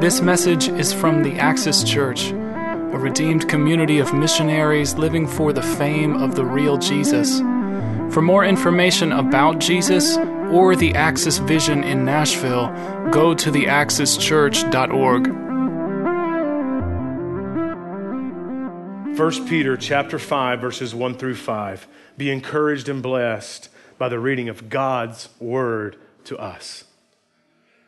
This message is from the Axis Church, a redeemed community of missionaries living for the fame of the real Jesus. For more information about Jesus or the Axis Vision in Nashville, go to theaxischurch.org. 1 Peter chapter 5 verses 1 through 5. Be encouraged and blessed by the reading of God's word to us.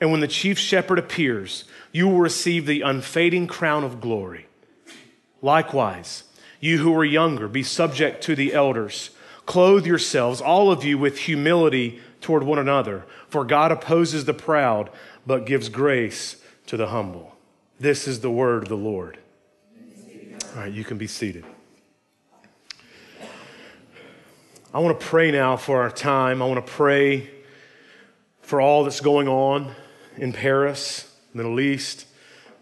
And when the chief shepherd appears, you will receive the unfading crown of glory. Likewise, you who are younger, be subject to the elders. Clothe yourselves, all of you, with humility toward one another, for God opposes the proud, but gives grace to the humble. This is the word of the Lord. All right, you can be seated. I want to pray now for our time. I want to pray for all that's going on in Paris, Middle East,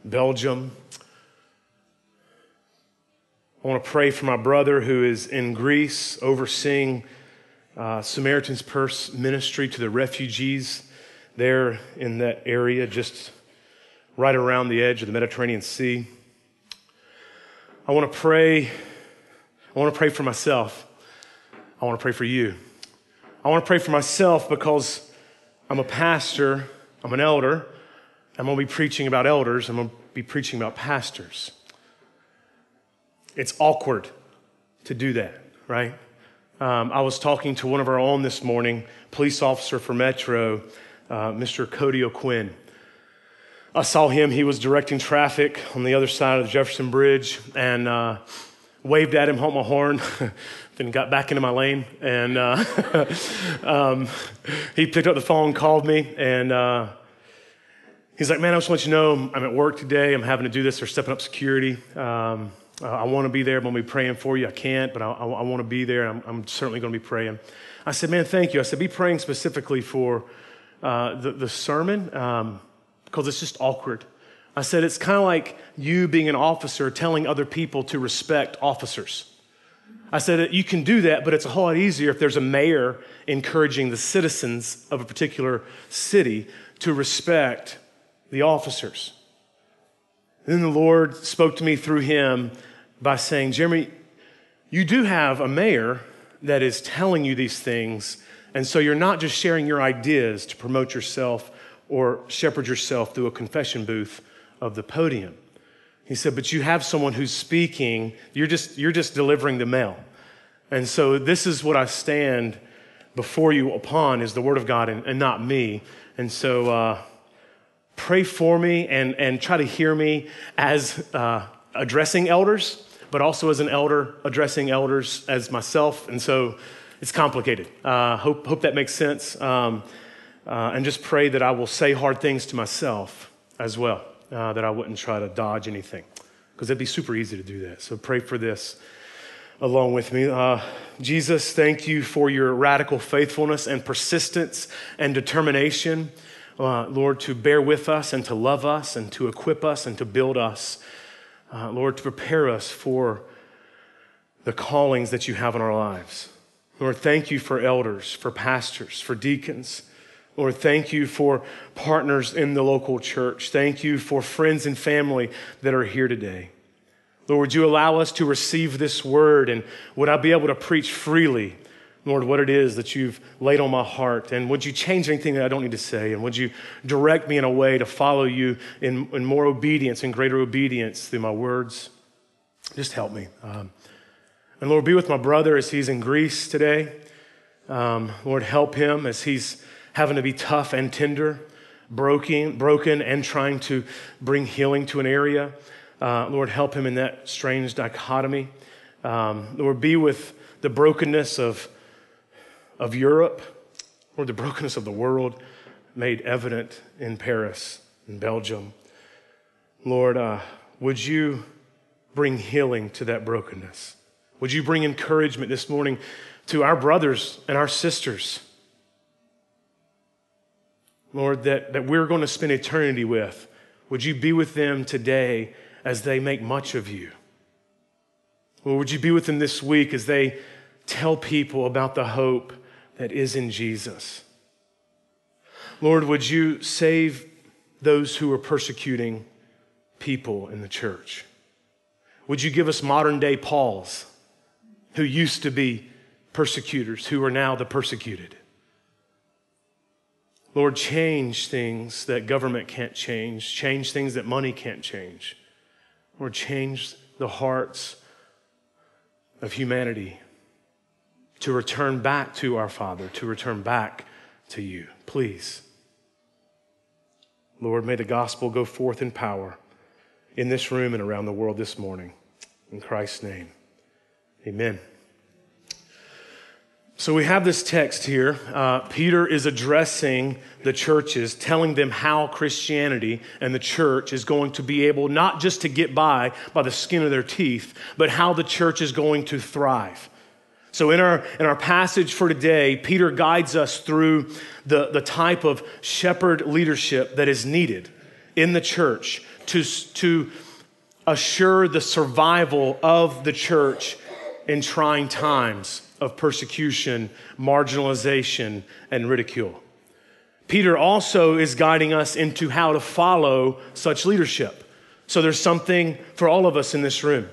Belgium. I want to pray for my brother who is in Greece overseeing uh, Samaritan's Purse ministry to the refugees there in that area, just right around the edge of the Mediterranean Sea. I want to pray. I want to pray for myself. I want to pray for you. I want to pray for myself because I'm a pastor I'm an elder. I'm going to be preaching about elders. I'm going to be preaching about pastors. It's awkward to do that, right? Um, I was talking to one of our own this morning, police officer for Metro, uh, Mr. Cody O'Quinn. I saw him. He was directing traffic on the other side of the Jefferson Bridge and uh, waved at him, honked my horn, then got back into my lane. And uh, um, he picked up the phone, called me, and uh, he's like, Man, I just want you to know I'm at work today. I'm having to do this. They're stepping up security. Um, I want to be there. I'm going to be praying for you. I can't, but I, I, I want to be there. I'm, I'm certainly going to be praying. I said, Man, thank you. I said, Be praying specifically for uh, the, the sermon because um, it's just awkward. I said, It's kind of like you being an officer telling other people to respect officers. I said, you can do that, but it's a whole lot easier if there's a mayor encouraging the citizens of a particular city to respect the officers. then the Lord spoke to me through him by saying, Jeremy, you do have a mayor that is telling you these things, and so you're not just sharing your ideas to promote yourself or shepherd yourself through a confession booth of the podium. He said, but you have someone who's speaking, you're just, you're just delivering the mail. And so this is what I stand before you upon is the word of God and, and not me. And so uh, pray for me and, and try to hear me as uh, addressing elders, but also as an elder addressing elders as myself. And so it's complicated. Uh, hope, hope that makes sense. Um, uh, and just pray that I will say hard things to myself as well uh, that I wouldn't try to dodge anything because it'd be super easy to do that. So pray for this along with me. Uh, Jesus, thank you for your radical faithfulness and persistence and determination, uh, Lord, to bear with us and to love us and to equip us and to build us. Uh, Lord, to prepare us for the callings that you have in our lives. Lord, thank you for elders, for pastors, for deacons. Lord, thank you for partners in the local church. Thank you for friends and family that are here today. Lord, would you allow us to receive this word and would I be able to preach freely, Lord, what it is that you've laid on my heart? And would you change anything that I don't need to say? And would you direct me in a way to follow you in, in more obedience and greater obedience through my words? Just help me. Um, and Lord, be with my brother as he's in Greece today. Um, Lord, help him as he's having to be tough and tender, broken, broken and trying to bring healing to an area. Uh, Lord, help him in that strange dichotomy. Um, Lord, be with the brokenness of, of Europe, or the brokenness of the world made evident in Paris, in Belgium. Lord, uh, would you bring healing to that brokenness? Would you bring encouragement this morning to our brothers and our sisters? Lord, that, that we're going to spend eternity with. Would you be with them today as they make much of you? Lord, would you be with them this week as they tell people about the hope that is in Jesus? Lord, would you save those who are persecuting people in the church? Would you give us modern day Pauls who used to be persecutors, who are now the persecuted? Lord, change things that government can't change, change things that money can't change. Lord, change the hearts of humanity to return back to our Father, to return back to you. Please. Lord, may the gospel go forth in power in this room and around the world this morning. In Christ's name, amen. So we have this text here. Uh, Peter is addressing the churches, telling them how Christianity and the church is going to be able not just to get by by the skin of their teeth, but how the church is going to thrive. So, in our, in our passage for today, Peter guides us through the, the type of shepherd leadership that is needed in the church to, to assure the survival of the church in trying times of persecution, marginalization, and ridicule. Peter also is guiding us into how to follow such leadership. So there's something for all of us in this room.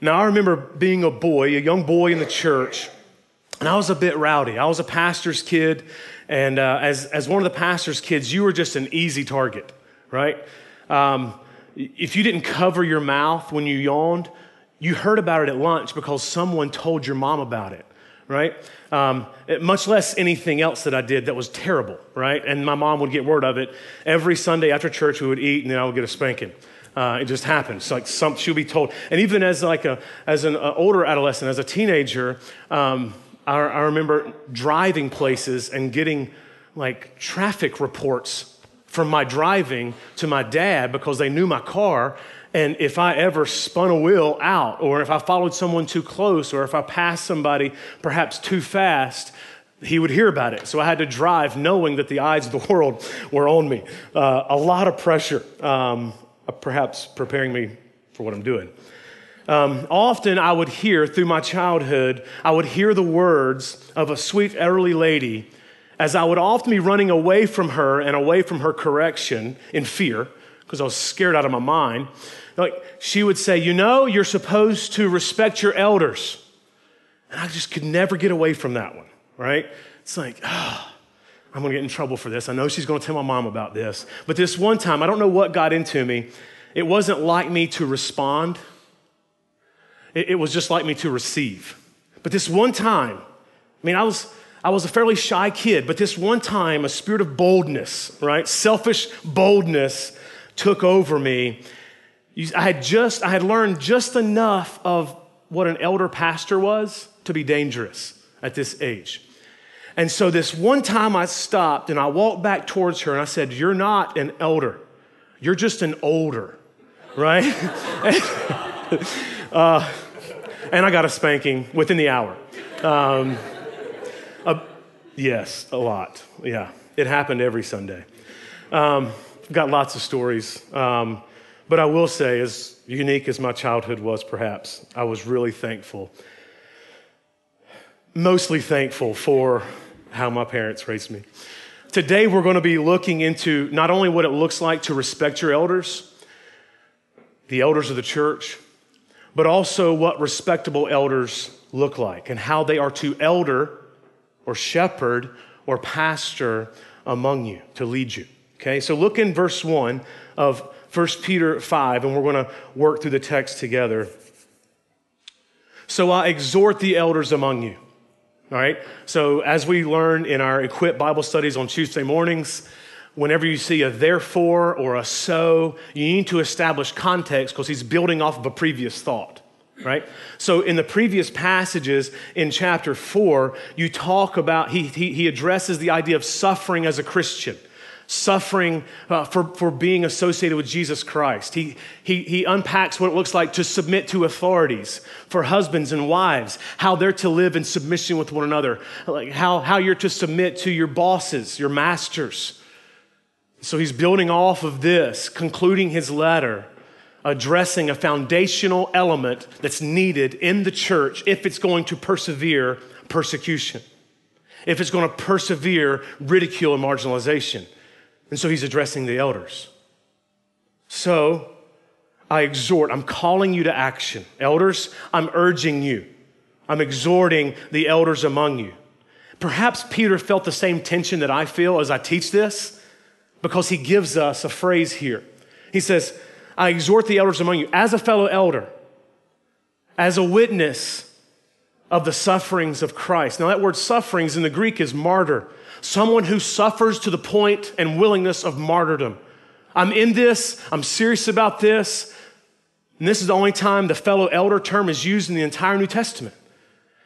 Now, I remember being a boy, a young boy in the church, and I was a bit rowdy. I was a pastor's kid, and uh, as, as one of the pastor's kids, you were just an easy target, right? Um, if you didn't cover your mouth when you yawned, you heard about it at lunch because someone told your mom about it, right? Um, it, much less anything else that I did that was terrible, right? And my mom would get word of it. Every Sunday after church, we would eat, and then I would get a spanking. Uh, it just happens. Like some, she'll be told. And even as like a, as an uh, older adolescent, as a teenager, um, I, I remember driving places and getting like traffic reports from my driving to my dad because they knew my car and if I ever spun a wheel out, or if I followed someone too close, or if I passed somebody perhaps too fast, he would hear about it. So I had to drive knowing that the eyes of the world were on me. Uh, a lot of pressure, um, perhaps preparing me for what I'm doing. Um, often I would hear through my childhood, I would hear the words of a sweet elderly lady as I would often be running away from her and away from her correction in fear because I was scared out of my mind. Like she would say, You know, you're supposed to respect your elders. And I just could never get away from that one, right? It's like, oh, I'm gonna get in trouble for this. I know she's gonna tell my mom about this. But this one time, I don't know what got into me. It wasn't like me to respond, it, it was just like me to receive. But this one time, I mean, I was. I was a fairly shy kid, but this one time, a spirit of boldness, right? Selfish boldness took over me. I had just, I had learned just enough of what an elder pastor was to be dangerous at this age. And so this one time I stopped and I walked back towards her and I said, You're not an elder, you're just an older, right? uh, and I got a spanking within the hour. Um, uh, yes, a lot. Yeah, it happened every Sunday. Um, got lots of stories. Um, but I will say, as unique as my childhood was, perhaps, I was really thankful. Mostly thankful for how my parents raised me. Today, we're going to be looking into not only what it looks like to respect your elders, the elders of the church, but also what respectable elders look like and how they are to elder or shepherd or pastor among you to lead you. Okay, so look in verse 1 of 1 Peter 5, and we're going to work through the text together. So I exhort the elders among you. All right, so as we learn in our equipped Bible studies on Tuesday mornings, whenever you see a therefore or a so, you need to establish context because he's building off of a previous thought right? So in the previous passages in chapter four, you talk about, he, he, he, addresses the idea of suffering as a Christian. Suffering uh, for, for being associated with Jesus Christ. He, he, he unpacks what it looks like to submit to authorities for husbands and wives, how they're to live in submission with one another, like how, how you're to submit to your bosses, your masters. So he's building off of this, concluding his letter, addressing a foundational element that's needed in the church if it's going to persevere persecution, if it's going to persevere ridicule and marginalization. And so he's addressing the elders. So I exhort, I'm calling you to action. Elders, I'm urging you. I'm exhorting the elders among you. Perhaps Peter felt the same tension that I feel as I teach this because he gives us a phrase here. He says, I exhort the elders among you as a fellow elder, as a witness of the sufferings of Christ. Now, that word sufferings in the Greek is martyr someone who suffers to the point and willingness of martyrdom. I'm in this, I'm serious about this. And this is the only time the fellow elder term is used in the entire New Testament.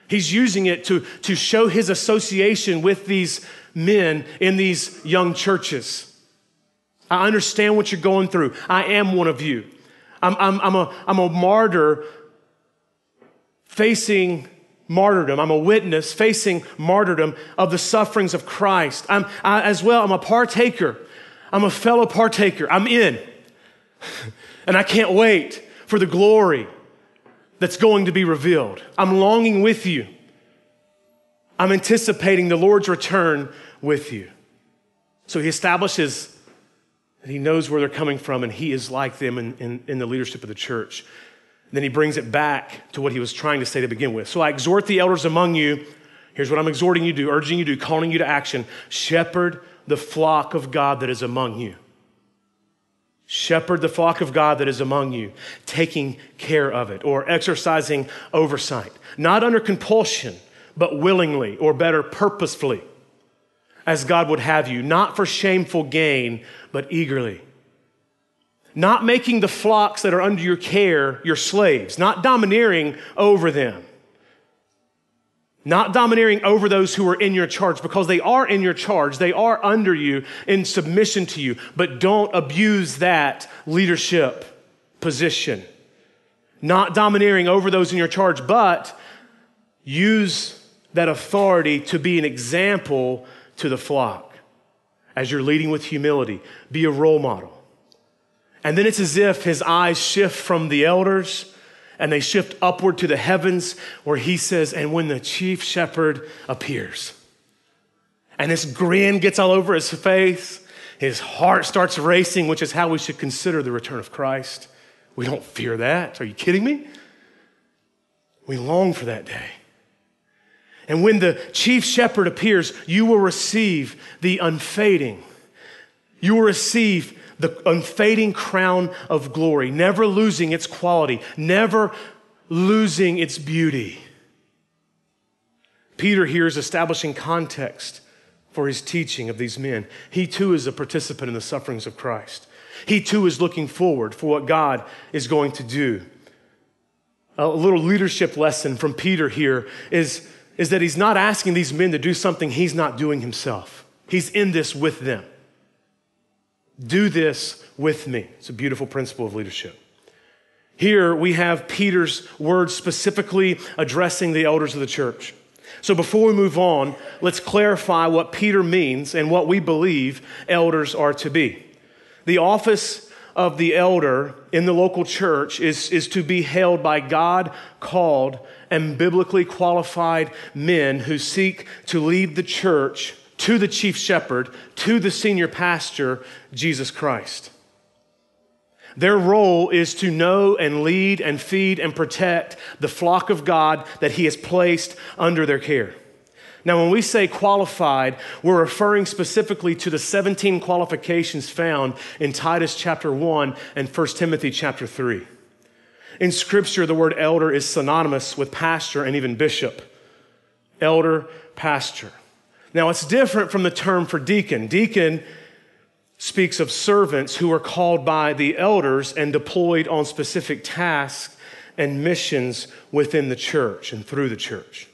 He's using it to, to show his association with these men in these young churches. I understand what you're going through. I am one of you. I'm, I'm, I'm, a, I'm a martyr facing martyrdom. I'm a witness facing martyrdom of the sufferings of Christ. I'm I, as well, I'm a partaker. I'm a fellow partaker. I'm in. and I can't wait for the glory that's going to be revealed. I'm longing with you. I'm anticipating the Lord's return with you. So he establishes that he knows where they're coming from and he is like them in, in, in the leadership of the church. Then he brings it back to what he was trying to say to begin with. So I exhort the elders among you. Here's what I'm exhorting you to do, urging you to do, calling you to action. Shepherd the flock of God that is among you. Shepherd the flock of God that is among you, taking care of it or exercising oversight, not under compulsion, but willingly, or better, purposefully, as God would have you, not for shameful gain, but eagerly not making the flocks that are under your care your slaves, not domineering over them, not domineering over those who are in your charge because they are in your charge, they are under you in submission to you, but don't abuse that leadership position. Not domineering over those in your charge, but use that authority to be an example to the flock as you're leading with humility. Be a role model. And then it's as if his eyes shift from the elders and they shift upward to the heavens, where he says, And when the chief shepherd appears, and this grin gets all over his face, his heart starts racing, which is how we should consider the return of Christ. We don't fear that. Are you kidding me? We long for that day. And when the chief shepherd appears, you will receive the unfading. You will receive the unfading crown of glory, never losing its quality, never losing its beauty. Peter here is establishing context for his teaching of these men. He too is a participant in the sufferings of Christ. He too is looking forward for what God is going to do. A little leadership lesson from Peter here is, is that he's not asking these men to do something he's not doing himself. He's in this with them. Do this with me. It's a beautiful principle of leadership. Here we have Peter's words specifically addressing the elders of the church. So before we move on, let's clarify what Peter means and what we believe elders are to be. The office of the elder in the local church is, is to be held by God called and biblically qualified men who seek to lead the church to the chief shepherd, to the senior pastor, Jesus Christ. Their role is to know and lead and feed and protect the flock of God that He has placed under their care. Now, when we say qualified, we're referring specifically to the 17 qualifications found in Titus chapter 1 and 1 Timothy chapter 3. In Scripture, the word elder is synonymous with pastor and even bishop. Elder, pastor. Now, it's different from the term for deacon. Deacon speaks of servants who are called by the elders and deployed on specific tasks and missions within the church and through the church.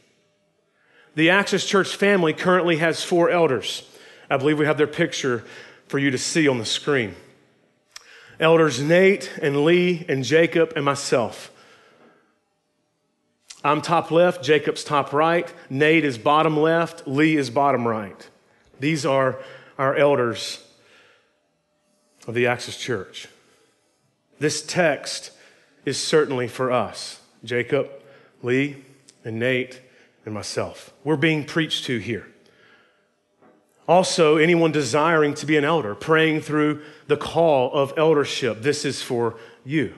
The Axis Church family currently has four elders. I believe we have their picture for you to see on the screen. Elders Nate and Lee and Jacob and myself. I'm top left, Jacob's top right, Nate is bottom left, Lee is bottom right. These are our elders of the Axis Church. This text is certainly for us Jacob, Lee, and Nate, and myself. We're being preached to here. Also, anyone desiring to be an elder, praying through the call of eldership, this is for you.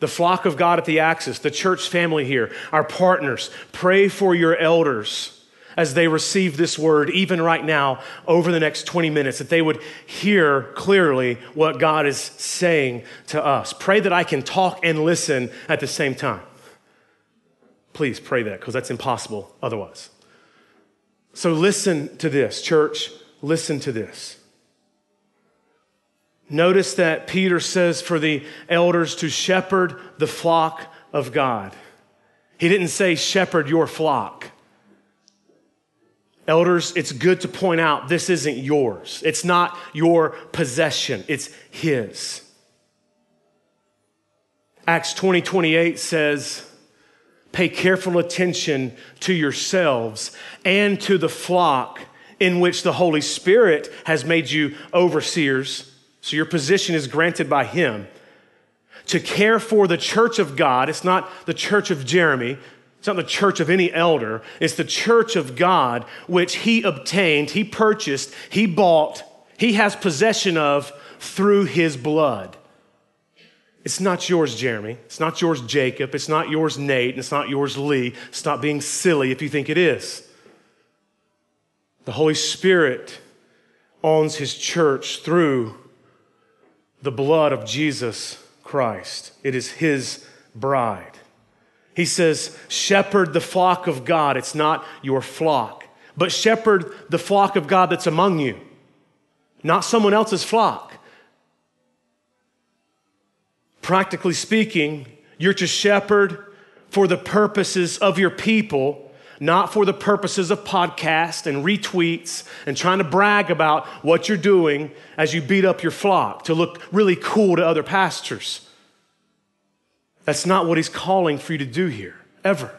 The flock of God at the Axis, the church family here, our partners, pray for your elders as they receive this word, even right now, over the next 20 minutes, that they would hear clearly what God is saying to us. Pray that I can talk and listen at the same time. Please pray that, because that's impossible otherwise. So listen to this, church. Listen to this. Notice that Peter says for the elders to shepherd the flock of God. He didn't say shepherd your flock. Elders, it's good to point out this isn't yours. It's not your possession, it's His. Acts 20 28 says, Pay careful attention to yourselves and to the flock in which the Holy Spirit has made you overseers. So your position is granted by Him. To care for the church of God, it's not the church of Jeremy, it's not the church of any elder, it's the church of God, which he obtained, he purchased, he bought, he has possession of through his blood. It's not yours, Jeremy. It's not yours, Jacob. It's not yours, Nate. And it's not yours, Lee. Stop being silly if you think it is. The Holy Spirit owns his church through the blood of Jesus Christ. It is his bride. He says, Shepherd the flock of God. It's not your flock, but shepherd the flock of God that's among you, not someone else's flock. Practically speaking, you're to shepherd for the purposes of your people, not for the purposes of podcast and retweets and trying to brag about what you're doing as you beat up your flock to look really cool to other pastors. That's not what he's calling for you to do here, ever.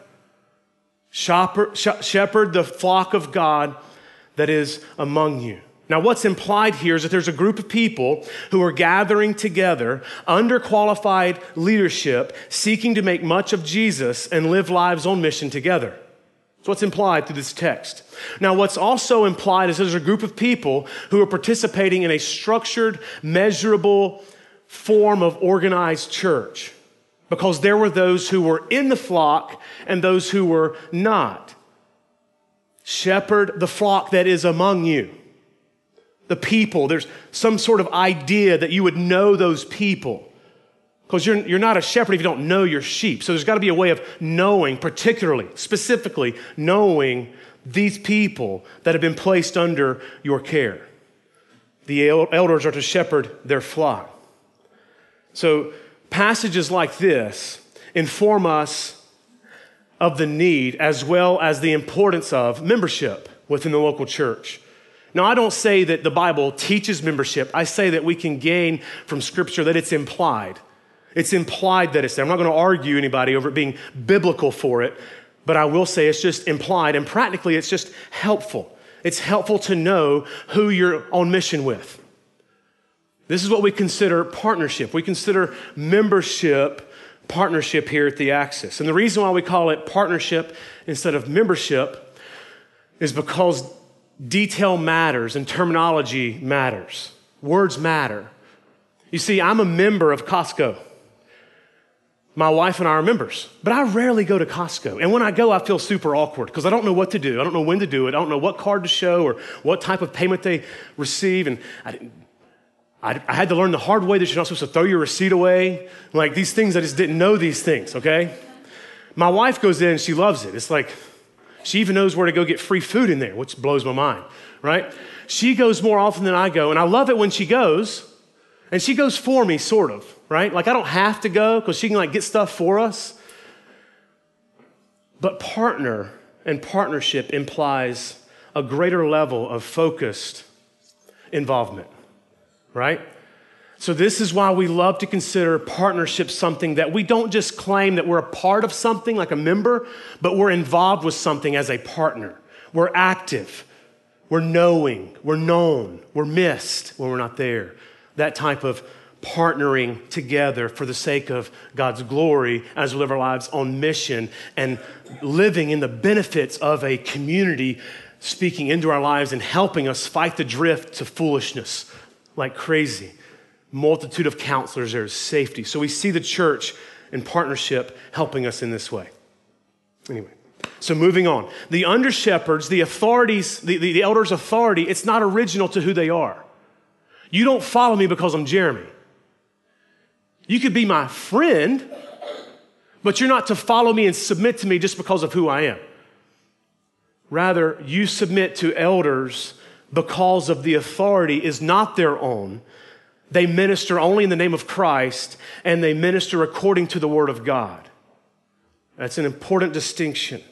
Shepherd the flock of God that is among you. Now, what's implied here is that there's a group of people who are gathering together under qualified leadership, seeking to make much of Jesus and live lives on mission together. That's what's implied through this text. Now, what's also implied is there's a group of people who are participating in a structured, measurable form of organized church because there were those who were in the flock and those who were not. Shepherd the flock that is among you. The people, there's some sort of idea that you would know those people. Because you're, you're not a shepherd if you don't know your sheep. So there's got to be a way of knowing, particularly, specifically, knowing these people that have been placed under your care. The elders are to shepherd their flock. So passages like this inform us of the need as well as the importance of membership within the local church. Now, I don't say that the Bible teaches membership. I say that we can gain from Scripture that it's implied. It's implied that it's there. I'm not going to argue anybody over it being biblical for it, but I will say it's just implied, and practically it's just helpful. It's helpful to know who you're on mission with. This is what we consider partnership. We consider membership partnership here at the Axis. And the reason why we call it partnership instead of membership is because detail matters and terminology matters. Words matter. You see, I'm a member of Costco. My wife and I are members, but I rarely go to Costco. And when I go, I feel super awkward because I don't know what to do. I don't know when to do it. I don't know what card to show or what type of payment they receive. And I, I, I, had to learn the hard way that you're not supposed to throw your receipt away. Like these things, I just didn't know these things, okay? My wife goes in and she loves it. It's like she even knows where to go get free food in there, which blows my mind, right? She goes more often than I go, and I love it when she goes, and she goes for me, sort of, right? Like I don't have to go because she can like get stuff for us. But partner and partnership implies a greater level of focused involvement. right? So, this is why we love to consider partnership something that we don't just claim that we're a part of something like a member, but we're involved with something as a partner. We're active, we're knowing, we're known, we're missed when we're not there. That type of partnering together for the sake of God's glory as we live our lives on mission and living in the benefits of a community speaking into our lives and helping us fight the drift to foolishness like crazy. Multitude of counselors, there's safety. So we see the church in partnership helping us in this way. Anyway, so moving on. The under shepherds, the authorities, the, the, the elders' authority, it's not original to who they are. You don't follow me because I'm Jeremy. You could be my friend, but you're not to follow me and submit to me just because of who I am. Rather, you submit to elders because of the authority is not their own. They minister only in the name of Christ and they minister according to the word of God. That's an important distinction.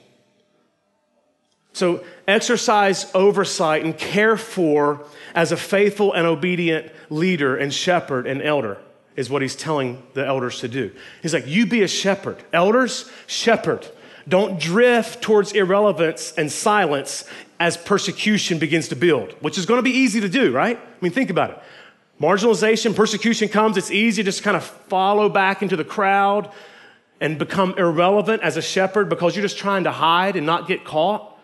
So, exercise oversight and care for as a faithful and obedient leader and shepherd and elder is what he's telling the elders to do. He's like, You be a shepherd. Elders, shepherd. Don't drift towards irrelevance and silence as persecution begins to build, which is going to be easy to do, right? I mean, think about it. Marginalization, persecution comes, it's easy to just kind of follow back into the crowd and become irrelevant as a shepherd because you're just trying to hide and not get caught.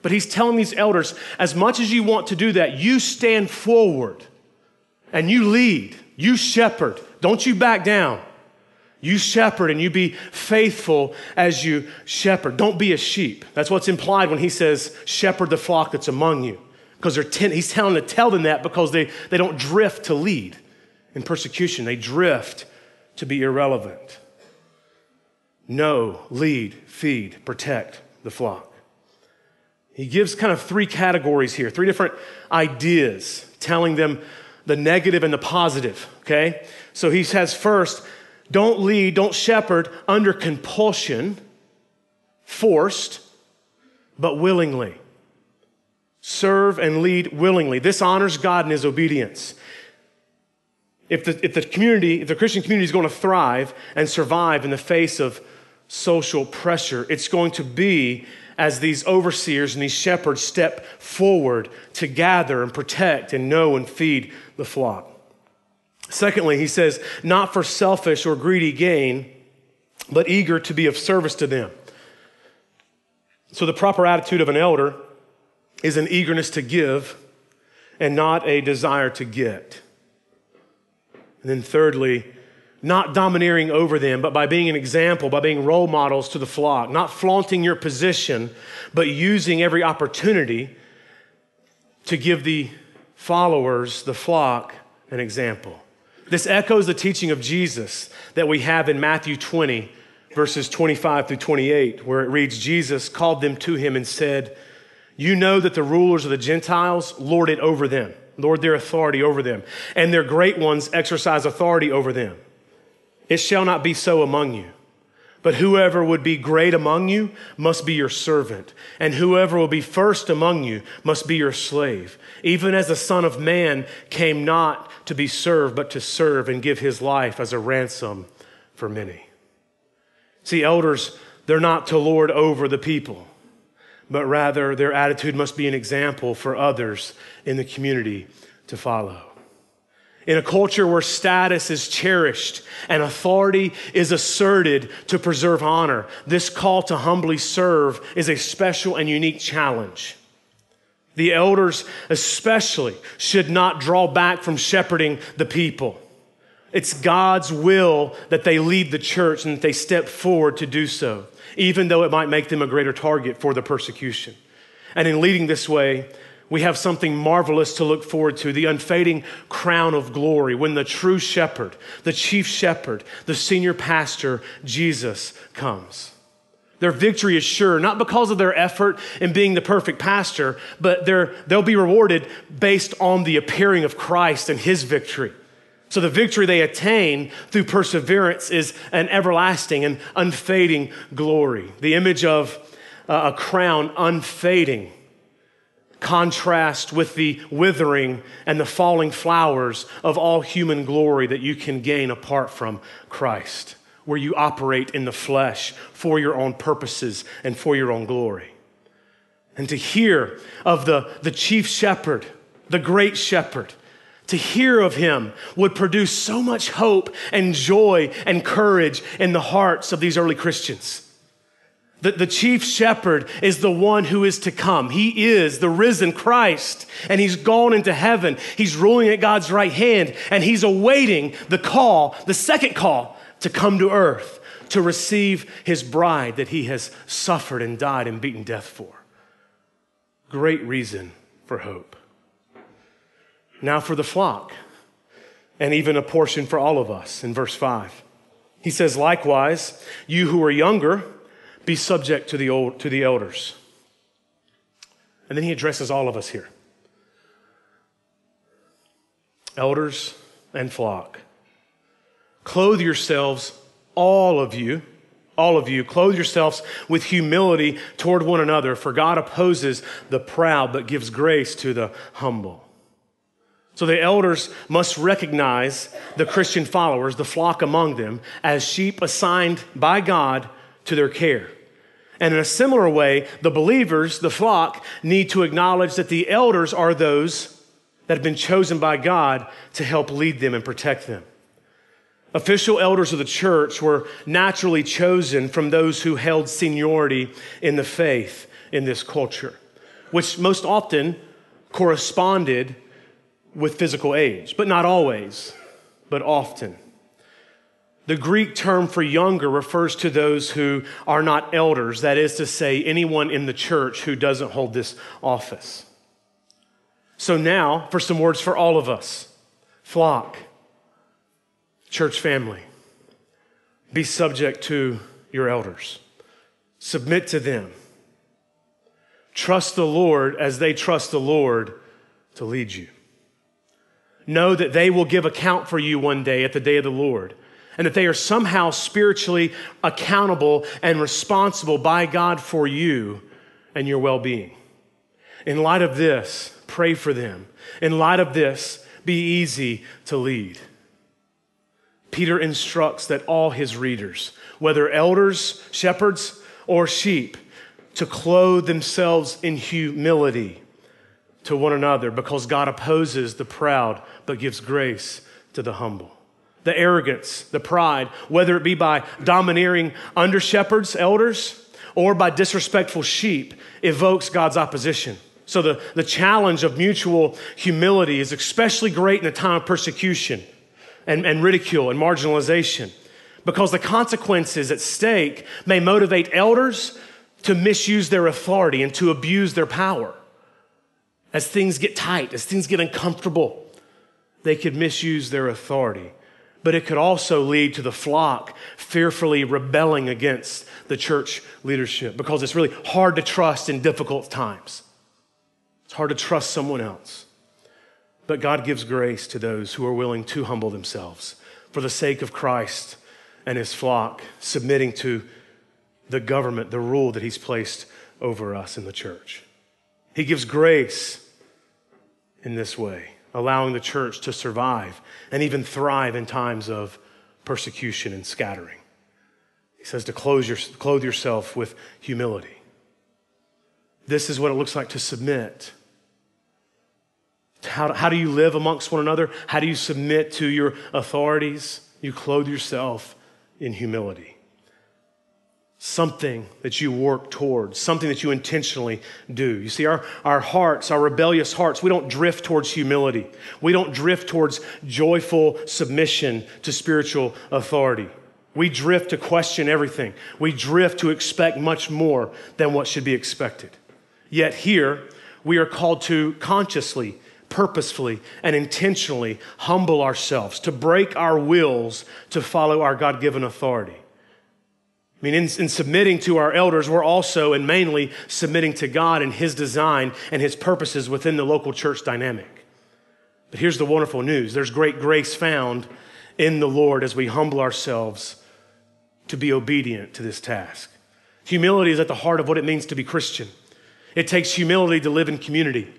But he's telling these elders, as much as you want to do that, you stand forward and you lead, you shepherd. Don't you back down. You shepherd and you be faithful as you shepherd. Don't be a sheep. That's what's implied when he says, shepherd the flock that's among you. Because they're ten, he's telling to tell them that because they, they don't drift to lead in persecution. They drift to be irrelevant. Know, lead, feed, protect the flock. He gives kind of three categories here, three different ideas, telling them the negative and the positive, okay? So he says first, don't lead, don't shepherd under compulsion, forced, but willingly. Serve and lead willingly. This honors God in his obedience. If the, if the community, if the Christian community is going to thrive and survive in the face of social pressure, it's going to be as these overseers and these shepherds step forward to gather and protect and know and feed the flock. Secondly, he says, not for selfish or greedy gain, but eager to be of service to them. So, the proper attitude of an elder is an eagerness to give and not a desire to get. And then, thirdly, not domineering over them, but by being an example, by being role models to the flock, not flaunting your position, but using every opportunity to give the followers, the flock, an example. This echoes the teaching of Jesus that we have in Matthew 20, verses 25 through 28, where it reads Jesus called them to him and said, You know that the rulers of the Gentiles lord it over them, lord their authority over them, and their great ones exercise authority over them. It shall not be so among you. But whoever would be great among you must be your servant, and whoever will be first among you must be your slave, even as the Son of Man came not to be served, but to serve and give his life as a ransom for many. See, elders, they're not to lord over the people, but rather their attitude must be an example for others in the community to follow. In a culture where status is cherished and authority is asserted to preserve honor, this call to humbly serve is a special and unique challenge. The elders, especially, should not draw back from shepherding the people. It's God's will that they lead the church and that they step forward to do so, even though it might make them a greater target for the persecution. And in leading this way, we have something marvelous to look forward to the unfading crown of glory when the true shepherd, the chief shepherd, the senior pastor, Jesus, comes. Their victory is sure, not because of their effort in being the perfect pastor, but they'll be rewarded based on the appearing of Christ and his victory. So the victory they attain through perseverance is an everlasting and unfading glory. The image of uh, a crown unfading contrast with the withering and the falling flowers of all human glory that you can gain apart from Christ, where you operate in the flesh for your own purposes and for your own glory. And to hear of the, the chief shepherd, the great shepherd, to hear of him would produce so much hope and joy and courage in the hearts of these early Christians. The, the chief shepherd is the one who is to come. He is the risen Christ, and he's gone into heaven. He's ruling at God's right hand, and he's awaiting the call, the second call, to come to earth to receive his bride that he has suffered and died and beaten death for. Great reason for hope. Now for the flock, and even a portion for all of us in verse 5. He says, Likewise, you who are younger, be subject to the, old, to the elders. And then he addresses all of us here elders and flock. Clothe yourselves, all of you, all of you, clothe yourselves with humility toward one another, for God opposes the proud but gives grace to the humble. So the elders must recognize the Christian followers, the flock among them, as sheep assigned by God to their care. And in a similar way, the believers, the flock, need to acknowledge that the elders are those that have been chosen by God to help lead them and protect them. Official elders of the church were naturally chosen from those who held seniority in the faith in this culture, which most often corresponded with physical age, but not always, but often. The Greek term for younger refers to those who are not elders, that is to say, anyone in the church who doesn't hold this office. So, now for some words for all of us. Flock, church family, be subject to your elders, submit to them, trust the Lord as they trust the Lord to lead you. Know that they will give account for you one day at the day of the Lord and that they are somehow spiritually accountable and responsible by God for you and your well being. In light of this, pray for them. In light of this, be easy to lead. Peter instructs that all his readers, whether elders, shepherds, or sheep, to clothe themselves in humility to one another because God opposes the proud but gives grace to the humble the arrogance, the pride, whether it be by domineering under shepherds, elders, or by disrespectful sheep, evokes God's opposition. So the, the challenge of mutual humility is especially great in a time of persecution and, and ridicule and marginalization because the consequences at stake may motivate elders to misuse their authority and to abuse their power. As things get tight, as things get uncomfortable, they could misuse their authority but it could also lead to the flock fearfully rebelling against the church leadership because it's really hard to trust in difficult times. It's hard to trust someone else. But God gives grace to those who are willing to humble themselves for the sake of Christ and his flock, submitting to the government, the rule that he's placed over us in the church. He gives grace in this way allowing the church to survive and even thrive in times of persecution and scattering. He says to clothe, your, clothe yourself with humility. This is what it looks like to submit. How, how do you live amongst one another? How do you submit to your authorities? You clothe yourself in humility something that you work towards, something that you intentionally do. You see, our, our hearts, our rebellious hearts, we don't drift towards humility. We don't drift towards joyful submission to spiritual authority. We drift to question everything. We drift to expect much more than what should be expected. Yet here, we are called to consciously, purposefully, and intentionally humble ourselves, to break our wills to follow our God given authority. I mean, in, in, submitting to our elders, we're also and mainly submitting to God and His design and His purposes within the local church dynamic. But here's the wonderful news there's great grace found in the Lord as we humble ourselves to be obedient to this task. Humility is at the heart of what it means to be Christian. It takes humility to live in community.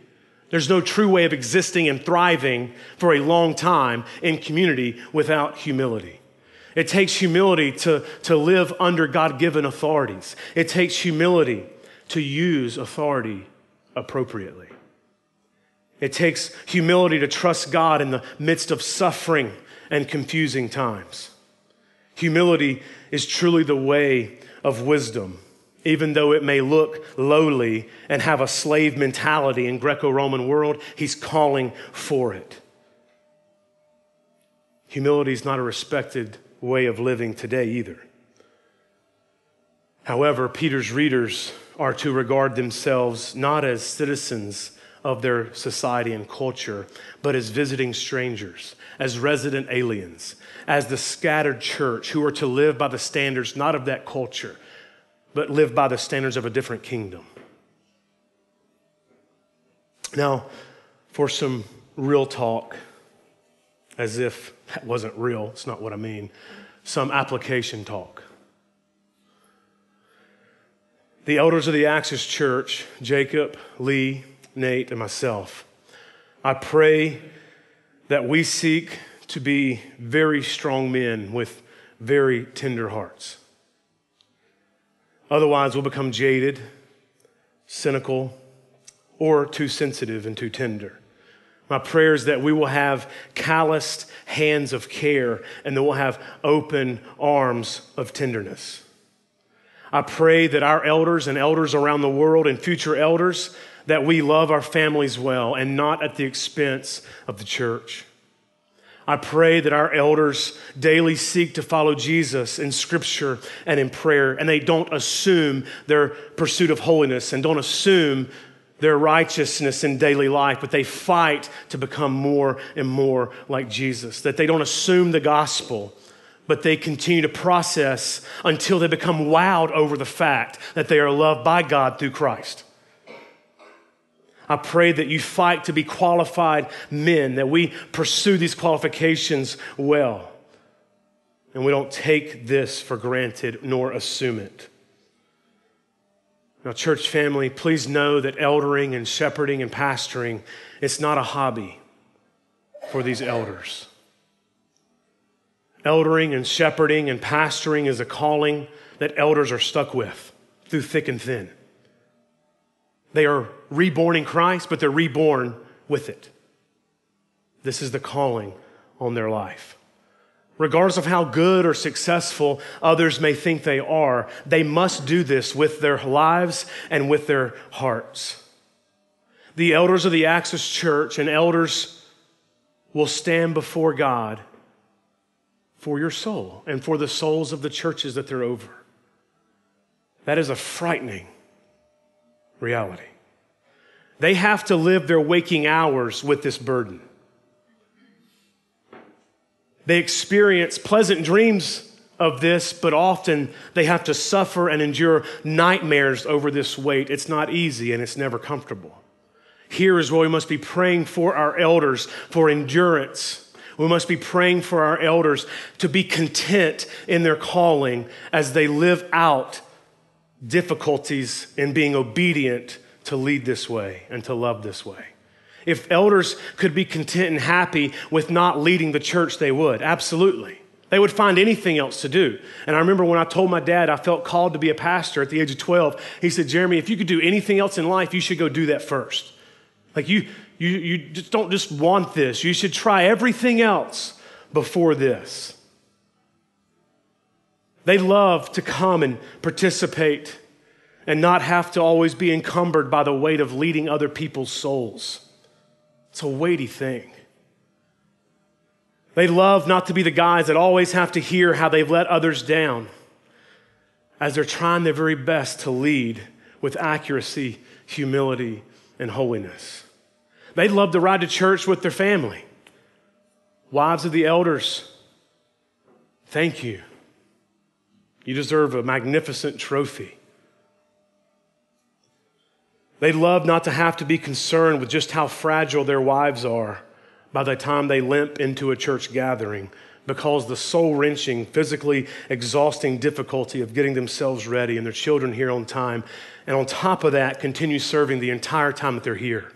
There's no true way of existing and thriving for a long time in community without humility. It takes humility to, to live under God given authorities. It takes humility to use authority appropriately. It takes humility to trust God in the midst of suffering and confusing times. Humility is truly the way of wisdom, even though it may look lowly and have a slave mentality in Greco-Roman world, he's calling for it. Humility is not a respected way of living today either. However, Peter's readers are to regard themselves not as citizens of their society and culture, but as visiting strangers, as resident aliens, as the scattered church who are to live by the standards not of that culture, but live by the standards of a different kingdom. Now, for some real talk, as if that wasn't real, it's not what I mean, some application talk. The elders of the Axis Church, Jacob, Lee, Nate, and myself, I pray that we seek to be very strong men with very tender hearts. Otherwise, we'll become jaded, cynical, or too sensitive and too tender. My prayer is that we will have calloused hands of care and that we'll have open arms of tenderness. I pray that our elders and elders around the world and future elders that we love our families well and not at the expense of the church. I pray that our elders daily seek to follow Jesus in scripture and in prayer, and they don't assume their pursuit of holiness and don't assume their righteousness in daily life, but they fight to become more and more like Jesus. That they don't assume the gospel, but they continue to process until they become wowed over the fact that they are loved by God through Christ. I pray that you fight to be qualified men, that we pursue these qualifications well, and we don't take this for granted nor assume it. Now, church family, please know that eldering and shepherding and pastoring, it's not a hobby for these elders. Eldering and shepherding and pastoring is a calling that elders are stuck with through thick and thin. They are reborn in Christ, but they're reborn with it. This is the calling on their life. Regardless of how good or successful others may think they are, they must do this with their lives and with their hearts. The elders of the Axis Church and elders will stand before God for your soul and for the souls of the churches that they're over. That is a frightening reality. They have to live their waking hours with this burden. They experience pleasant dreams of this, but often they have to suffer and endure nightmares over this weight. It's not easy and it's never comfortable. Here is where we must be praying for our elders for endurance. We must be praying for our elders to be content in their calling as they live out difficulties in being obedient to lead this way and to love this way. If elders could be content and happy with not leading the church, they would. Absolutely. They would find anything else to do. And I remember when I told my dad I felt called to be a pastor at the age of 12, he said, Jeremy, if you could do anything else in life, you should go do that first. Like you, you, you just don't just want this. You should try everything else before this. They love to come and participate and not have to always be encumbered by the weight of leading other people's souls. It's a weighty thing. They love not to be the guys that always have to hear how they've let others down as they're trying their very best to lead with accuracy, humility, and holiness. They love to ride to church with their family. Wives of the elders, thank you. You deserve a magnificent trophy. They love not to have to be concerned with just how fragile their wives are by the time they limp into a church gathering because the soul wrenching, physically exhausting difficulty of getting themselves ready and their children here on time. And on top of that, continue serving the entire time that they're here.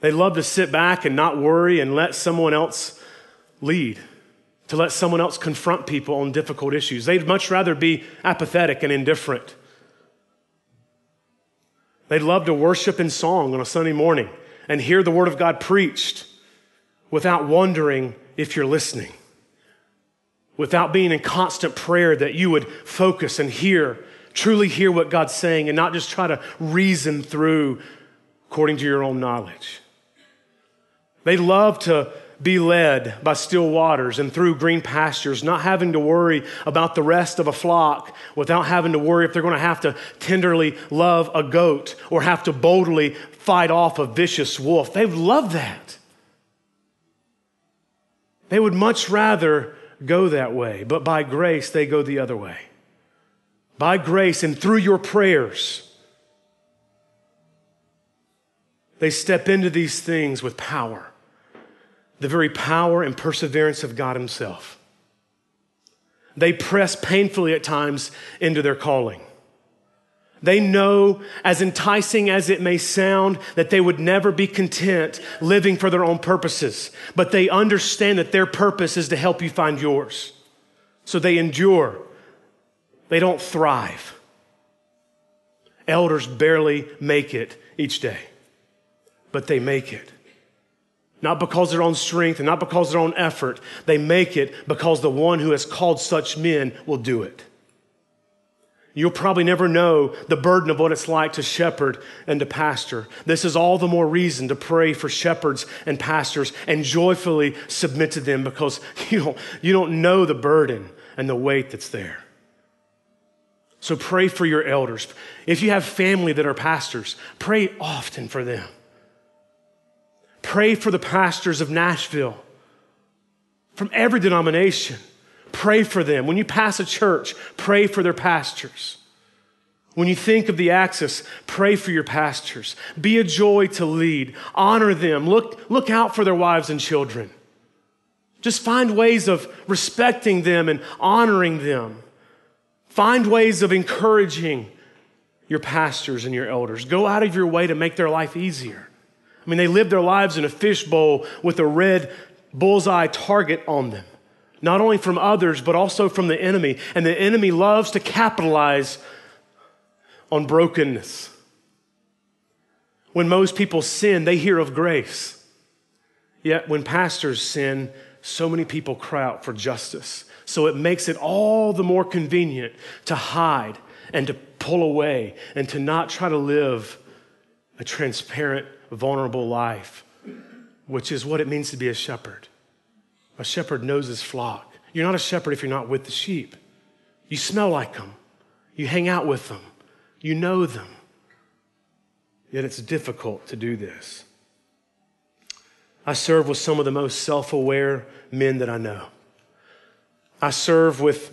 They love to sit back and not worry and let someone else lead, to let someone else confront people on difficult issues. They'd much rather be apathetic and indifferent. They'd love to worship in song on a Sunday morning and hear the Word of God preached without wondering if you're listening, without being in constant prayer that you would focus and hear, truly hear what God's saying and not just try to reason through according to your own knowledge. They love to be led by still waters and through green pastures, not having to worry about the rest of a flock, without having to worry if they're going to have to tenderly love a goat or have to boldly fight off a vicious wolf. They love that. They would much rather go that way, but by grace, they go the other way. By grace and through your prayers, they step into these things with power the very power and perseverance of God Himself. They press painfully at times into their calling. They know, as enticing as it may sound, that they would never be content living for their own purposes, but they understand that their purpose is to help you find yours. So they endure. They don't thrive. Elders barely make it each day, but they make it. Not because their own strength and not because their own effort. They make it because the one who has called such men will do it. You'll probably never know the burden of what it's like to shepherd and to pastor. This is all the more reason to pray for shepherds and pastors and joyfully submit to them because you don't, you don't know the burden and the weight that's there. So pray for your elders. If you have family that are pastors, pray often for them. Pray for the pastors of Nashville from every denomination. Pray for them. When you pass a church, pray for their pastors. When you think of the axis, pray for your pastors. Be a joy to lead. Honor them. Look, look out for their wives and children. Just find ways of respecting them and honoring them. Find ways of encouraging your pastors and your elders. Go out of your way to make their life easier. I mean, they live their lives in a fishbowl with a red bullseye target on them not only from others, but also from the enemy. And the enemy loves to capitalize on brokenness. When most people sin, they hear of grace. Yet when pastors sin, so many people cry out for justice. So it makes it all the more convenient to hide and to pull away and to not try to live a transparent, vulnerable life, which is what it means to be a shepherd. A shepherd knows his flock. You're not a shepherd if you're not with the sheep. You smell like them, you hang out with them, you know them. Yet it's difficult to do this. I serve with some of the most self aware men that I know. I serve with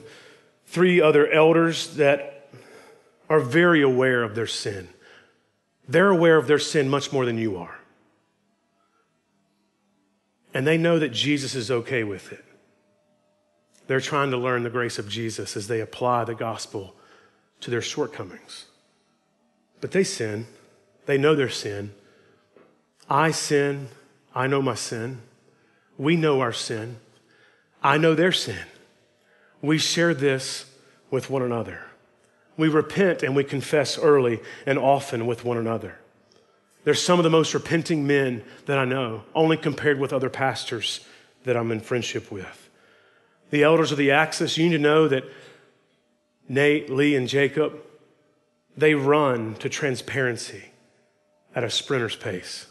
three other elders that are very aware of their sin. They're aware of their sin much more than you are. And they know that Jesus is okay with it. They're trying to learn the grace of Jesus as they apply the gospel to their shortcomings. But they sin. They know their sin. I sin. I know my sin. We know our sin. I know their sin. We share this with one another. We repent and we confess early and often with one another. They're some of the most repenting men that I know, only compared with other pastors that I'm in friendship with. The elders of the Axis, you need to know that Nate, Lee, and Jacob, they run to transparency at a sprinter's pace.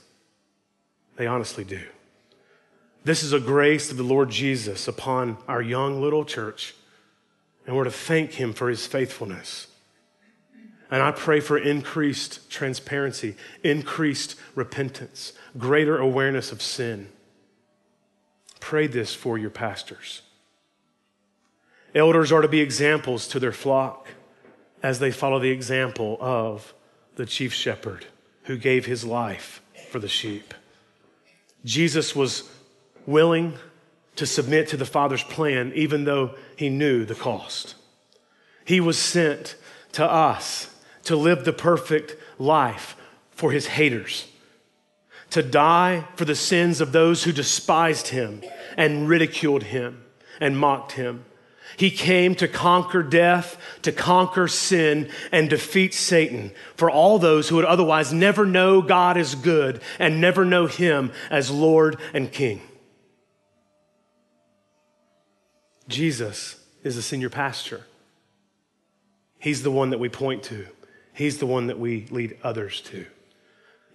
They honestly do. This is a grace of the Lord Jesus upon our young little church, and we're to thank him for his faithfulness. And I pray for increased transparency, increased repentance, greater awareness of sin. Pray this for your pastors. Elders are to be examples to their flock as they follow the example of the chief shepherd who gave his life for the sheep. Jesus was willing to submit to the Father's plan, even though he knew the cost. He was sent to us to live the perfect life for his haters, to die for the sins of those who despised him and ridiculed him and mocked him. He came to conquer death, to conquer sin, and defeat Satan for all those who would otherwise never know God as good and never know Him as Lord and King. Jesus is the senior pastor. He's the one that we point to, He's the one that we lead others to.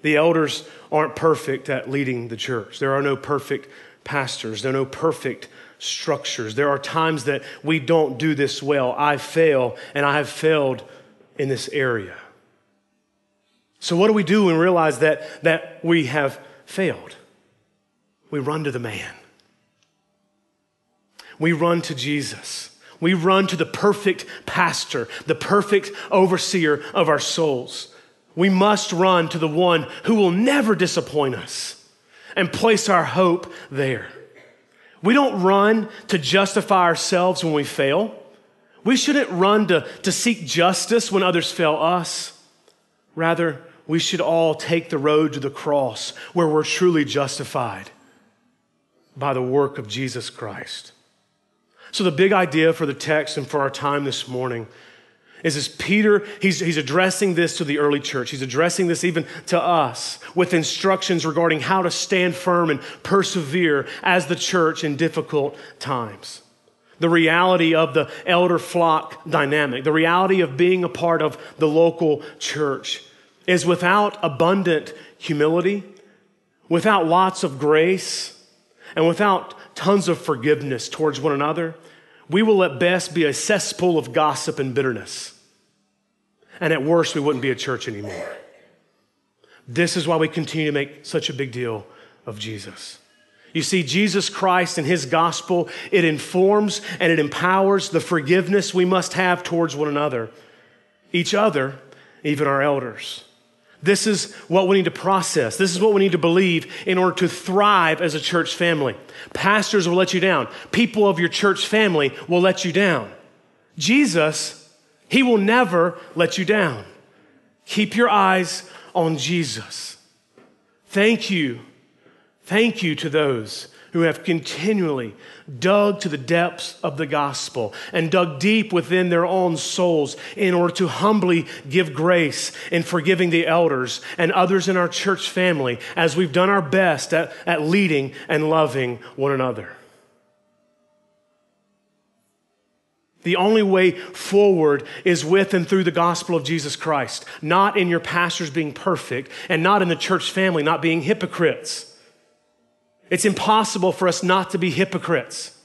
The elders aren't perfect at leading the church. There are no perfect pastors, there are no perfect structures. There are times that we don't do this well. I fail, and I have failed in this area. So, what do we do when we realize that, that we have failed? We run to the man. We run to Jesus. We run to the perfect pastor, the perfect overseer of our souls. We must run to the one who will never disappoint us and place our hope there. We don't run to justify ourselves when we fail. We shouldn't run to, to seek justice when others fail us. Rather, we should all take the road to the cross where we're truly justified by the work of Jesus Christ. So, the big idea for the text and for our time this morning is as Peter, he's, he's addressing this to the early church. He's addressing this even to us with instructions regarding how to stand firm and persevere as the church in difficult times. The reality of the elder flock dynamic, the reality of being a part of the local church is without abundant humility, without lots of grace, and without tons of forgiveness towards one another, we will at best be a cesspool of gossip and bitterness. And at worst, we wouldn't be a church anymore. This is why we continue to make such a big deal of Jesus. You see, Jesus Christ and his gospel, it informs and it empowers the forgiveness we must have towards one another, each other, even our elders. This is what we need to process. This is what we need to believe in order to thrive as a church family. Pastors will let you down. People of your church family will let you down. Jesus, He will never let you down. Keep your eyes on Jesus. Thank you. Thank you to those who have continually dug to the depths of the gospel and dug deep within their own souls in order to humbly give grace in forgiving the elders and others in our church family as we've done our best at, at leading and loving one another. The only way forward is with and through the gospel of Jesus Christ, not in your pastors being perfect and not in the church family not being hypocrites. It's impossible for us not to be hypocrites.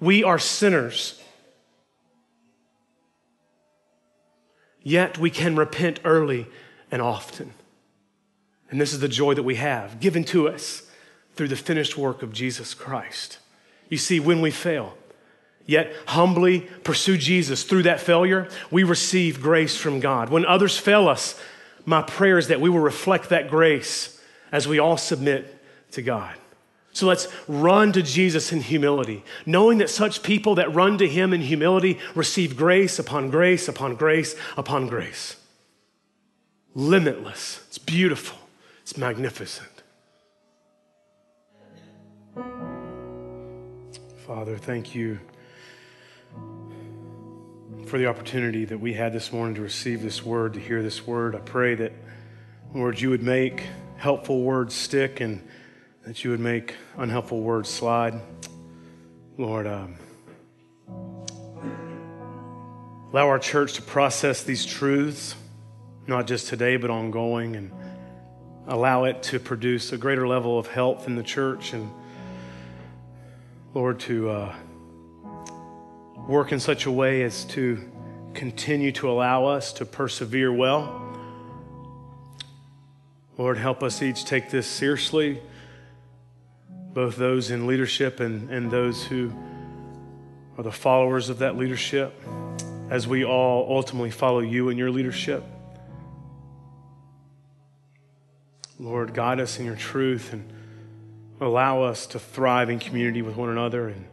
We are sinners. Yet we can repent early and often. And this is the joy that we have given to us through the finished work of Jesus Christ. You see, when we fail, yet humbly pursue Jesus through that failure, we receive grace from God. When others fail us, my prayer is that we will reflect that grace as we all submit to God. So let's run to Jesus in humility, knowing that such people that run to him in humility receive grace upon grace upon grace upon grace. Limitless. It's beautiful. It's magnificent. Father, thank you for the opportunity that we had this morning to receive this word, to hear this word. I pray that, Lord, you would make helpful words stick and that you would make unhelpful words slide. Lord, um, allow our church to process these truths, not just today, but ongoing, and allow it to produce a greater level of health in the church and, Lord, to uh, work in such a way as to continue to allow us to persevere well. Lord, help us each take this seriously both those in leadership and, and those who are the followers of that leadership, as we all ultimately follow you in your leadership. Lord, guide us in your truth and allow us to thrive in community with one another and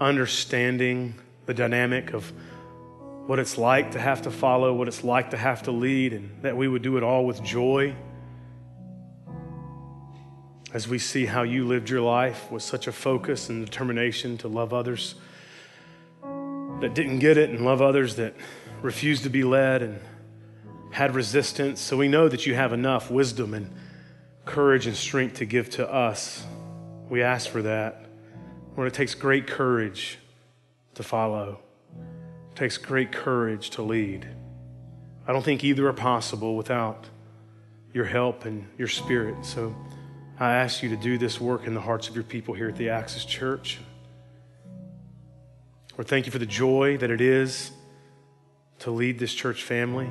understanding the dynamic of what it's like to have to follow, what it's like to have to lead, and that we would do it all with joy as we see how you lived your life with such a focus and determination to love others that didn't get it and love others that refused to be led and had resistance. So we know that you have enough wisdom and courage and strength to give to us. We ask for that. Lord, it takes great courage to follow. It takes great courage to lead. I don't think either are possible without your help and your spirit. So I ask you to do this work in the hearts of your people here at the Axis Church. Lord, thank you for the joy that it is to lead this church family.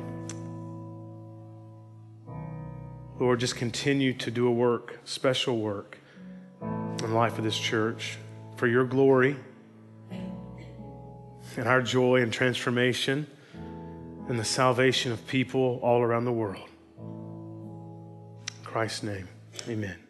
Lord, just continue to do a work, special work in the life of this church for your glory and our joy and transformation and the salvation of people all around the world. In Christ's name, amen.